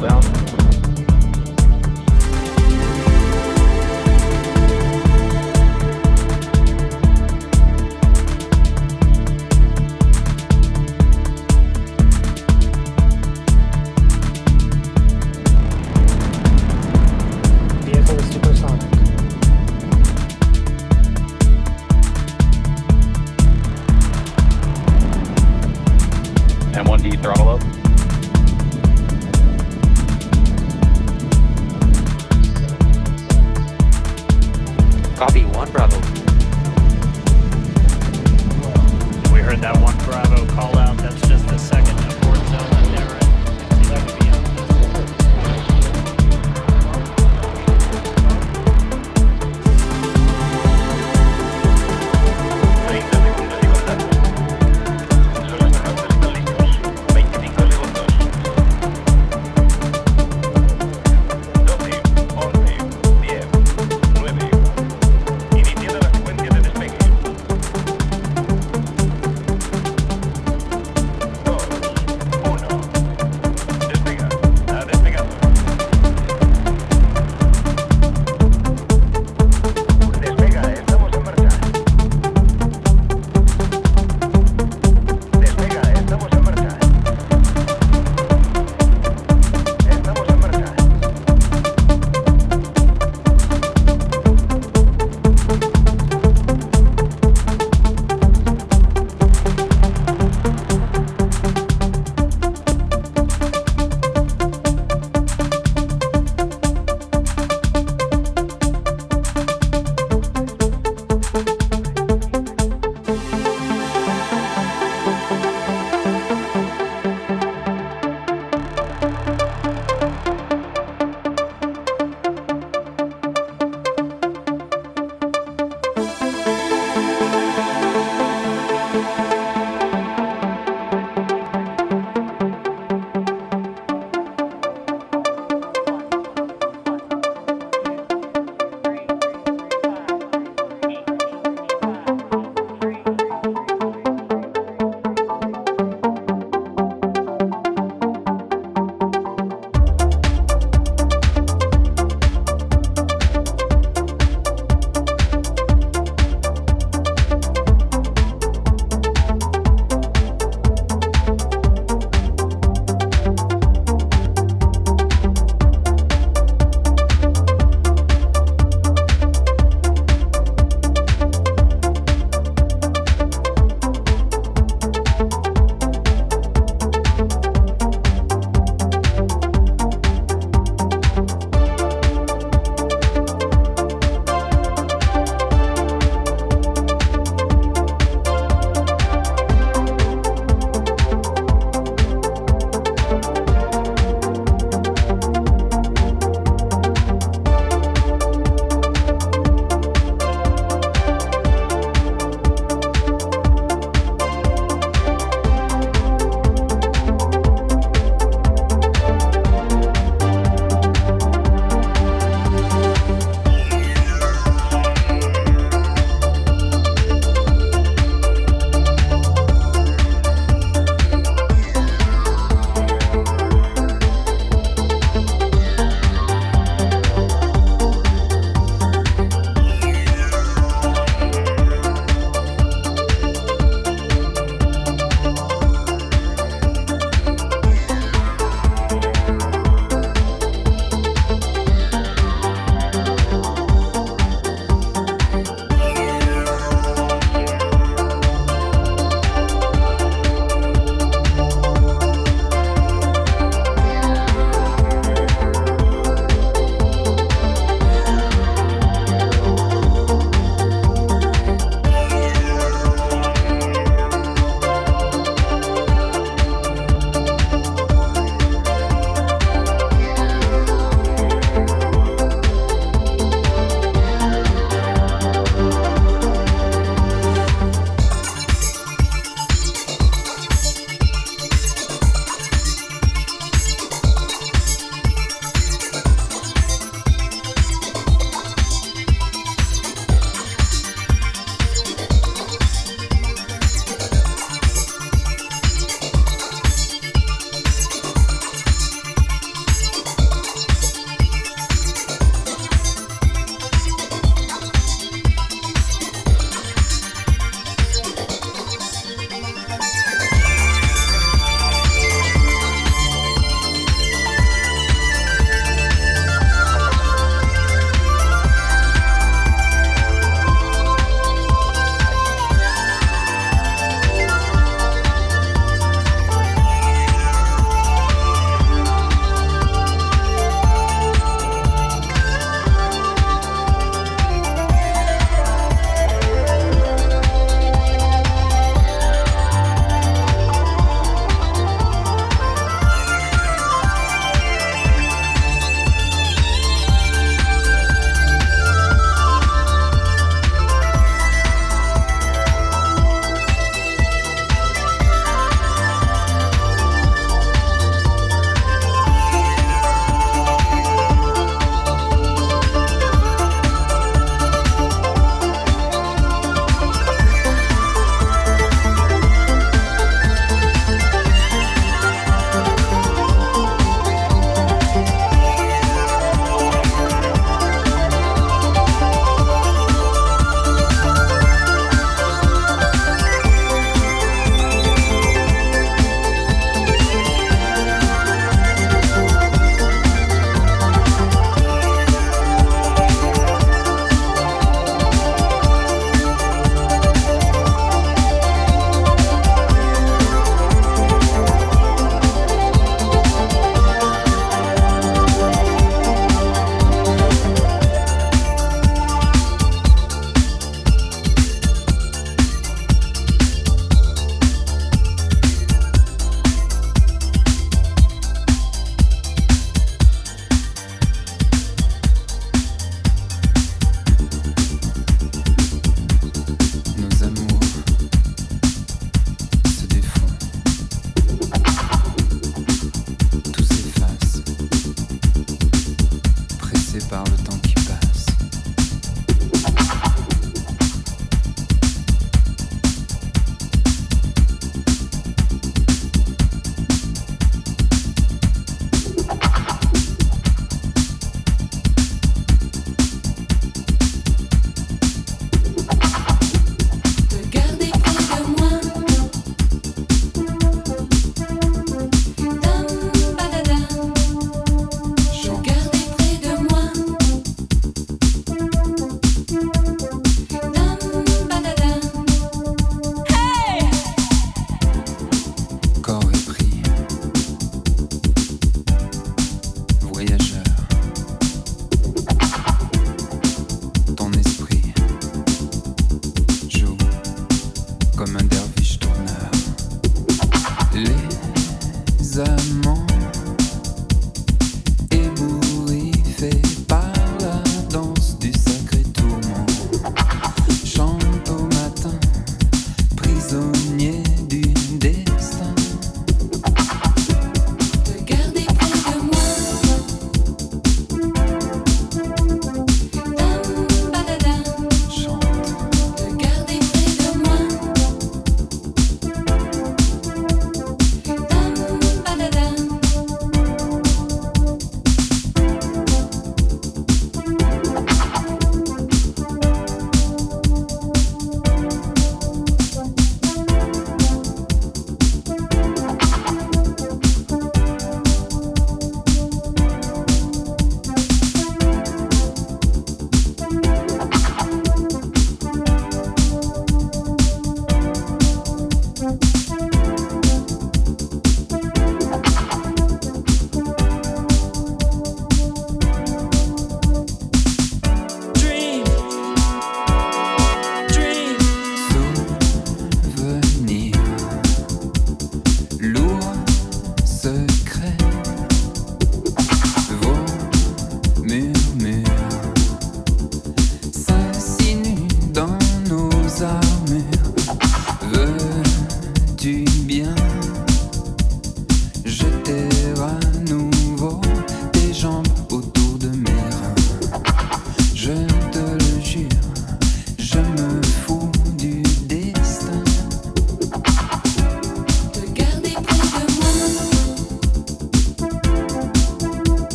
throttle down.